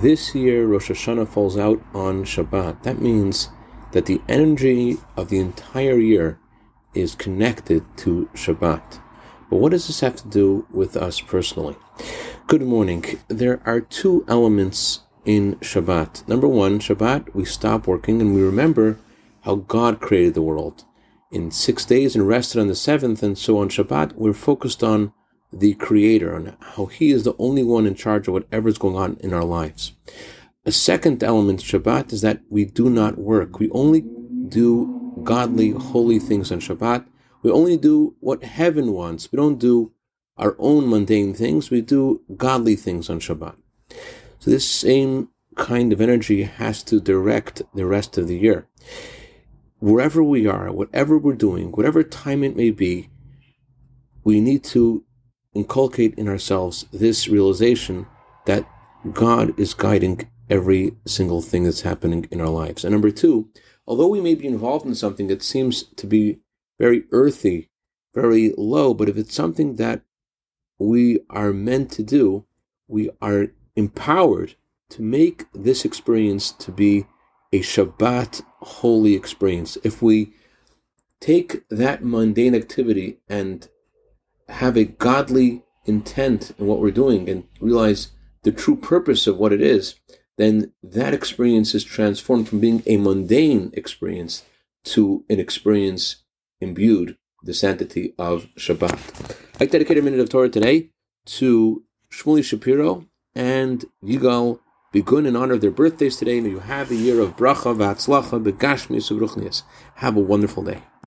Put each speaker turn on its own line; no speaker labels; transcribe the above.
this year Rosh Hashanah falls out on Shabbat. That means that the energy of the entire year is connected to Shabbat. But what does this have to do with us personally? Good morning. There are two elements in Shabbat. Number one, Shabbat, we stop working and we remember how God created the world in six days and rested on the seventh. And so on Shabbat, we're focused on the Creator, and how He is the only one in charge of whatever is going on in our lives. A second element Shabbat is that we do not work. We only do godly, holy things on Shabbat. We only do what heaven wants. We don't do our own mundane things. We do godly things on Shabbat. So this same kind of energy has to direct the rest of the year. Wherever we are, whatever we're doing, whatever time it may be, we need to inculcate in ourselves this realization that God is guiding every single thing that's happening in our lives. And number two, although we may be involved in something that seems to be very earthy, very low, but if it's something that we are meant to do, we are empowered to make this experience to be a Shabbat holy experience. If we take that mundane activity and have a godly intent in what we're doing and realize the true purpose of what it is, then that experience is transformed from being a mundane experience to an experience imbued with the sanctity of Shabbat. I dedicate a minute of Torah today to Shmuley Shapiro and Yigal Bigun in honor of their birthdays today. May you have a year of bracha, v'atzlacha, begashmi, Have a wonderful day.